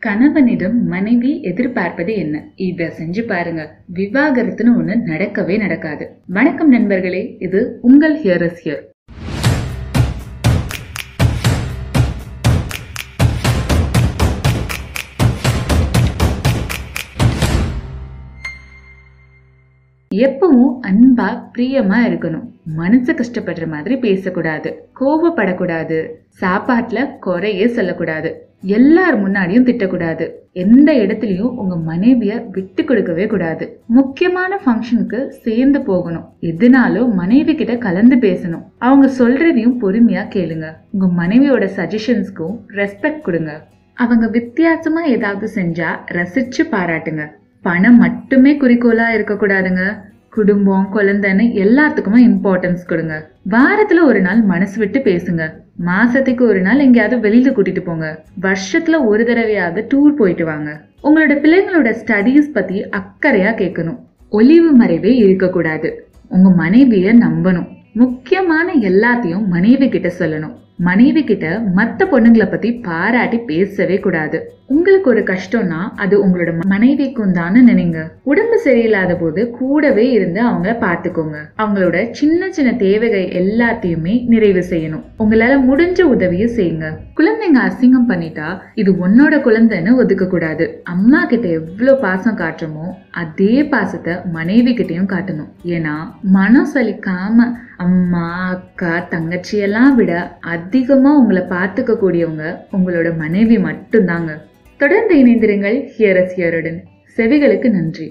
கணவனிடம் மனைவி எதிர்பார்ப்பது என்ன? இத செஞ்சு பாருங்க. விவாகரத்துன்னு ஒண்ணு நடக்கவே நடக்காது. வணக்கம் நண்பர்களே இது உங்கள் ஹியர் ஹியர் எப்பவும் அன்பா பிரியமா இருக்கணும். மனசு கஷ்டப்படுற மாதிரி பேசக்கூடாது. கோவப்படக்கூடாது. சாப்பாட்டுல குறையே சொல்லக்கூடாது. எல்லார் முன்னாடியும் திட்டக்கூடாது. எந்த இடத்துலயும் உங்க மனைவிய விட்டு கொடுக்கவே கூடாது. முக்கியமான ஃபங்க்ஷனுக்கு சேர்ந்து போகணும். எதுனாலும் மனைவி கிட்ட கலந்து பேசணும். அவங்க சொல்றதையும் பொறுமையா கேளுங்க. உங்க மனைவியோட சஜஷன்ஸ்க்கும் ரெஸ்பெக்ட் கொடுங்க. அவங்க வித்தியாசமா ஏதாவது செஞ்சா ரசிச்சு பாராட்டுங்க. பணம் மட்டுமே குறிக்கோளா இருக்கக்கூடாதுங்க. குடும்பம் குழந்தைன்னு எல்லாத்துக்குமே இம்பார்ட்டன்ஸ் கொடுங்க. வாரத்துல ஒரு நாள் மனசு விட்டு பேசுங்க. மாசத்துக்கு ஒரு நாள் எங்கேயாவது வெளியில கூட்டிட்டு போங்க. வருஷத்துல ஒரு தடவையாவது டூர் போயிட்டு வாங்க. உங்களோட பிள்ளைங்களோட ஸ்டடீஸ் பத்தி அக்கறையா கேட்கணும். ஒளிவு மறைவே இருக்கக்கூடாது. உங்க மனைவிய நம்பணும். முக்கியமான எல்லாத்தையும் மனைவி கிட்ட சொல்லணும். மனைவி கிட்ட மற்ற பொண்ணுங்களை பத்தி பாராட்டி பேசவே கூடாது. உங்களுக்கு ஒரு கஷ்டம்னா அது உங்களோட மனைவிக்கும் தானே நினைங்க. உடம்பு சரியில்லாத போது கூடவே இருந்து அவங்கள பார்த்துக்கோங்க. அவங்களோட சின்ன சின்ன தேவைகள் எல்லாத்தையுமே நிறைவு செய்யணும். உங்களால முடிஞ்ச உதவியை செய்யுங்க. குழந்தைங்க அசிங்கம் பண்ணிட்டா இது உன்னோட குழந்தைன்னு ஒதுக்க கூடாது அம்மா கிட்ட எவ்வளவு பாசம் காட்டுறோமோ அதே பாசத்தை மனைவி கிட்டையும் காட்டணும். ஏன்னா மனம் சலிக்காம அம்மா அக்கா தங்கச்சியெல்லாம் விட அதிகமாக உங்களை பார்த்துக்க கூடியவங்க உங்களோட மனைவி மட்டும்தாங்க. தொடர்ந்து இணைந்திருங்கள் ஹியரஸ் ஹியருடன் செவிகளுக்கு நன்றி.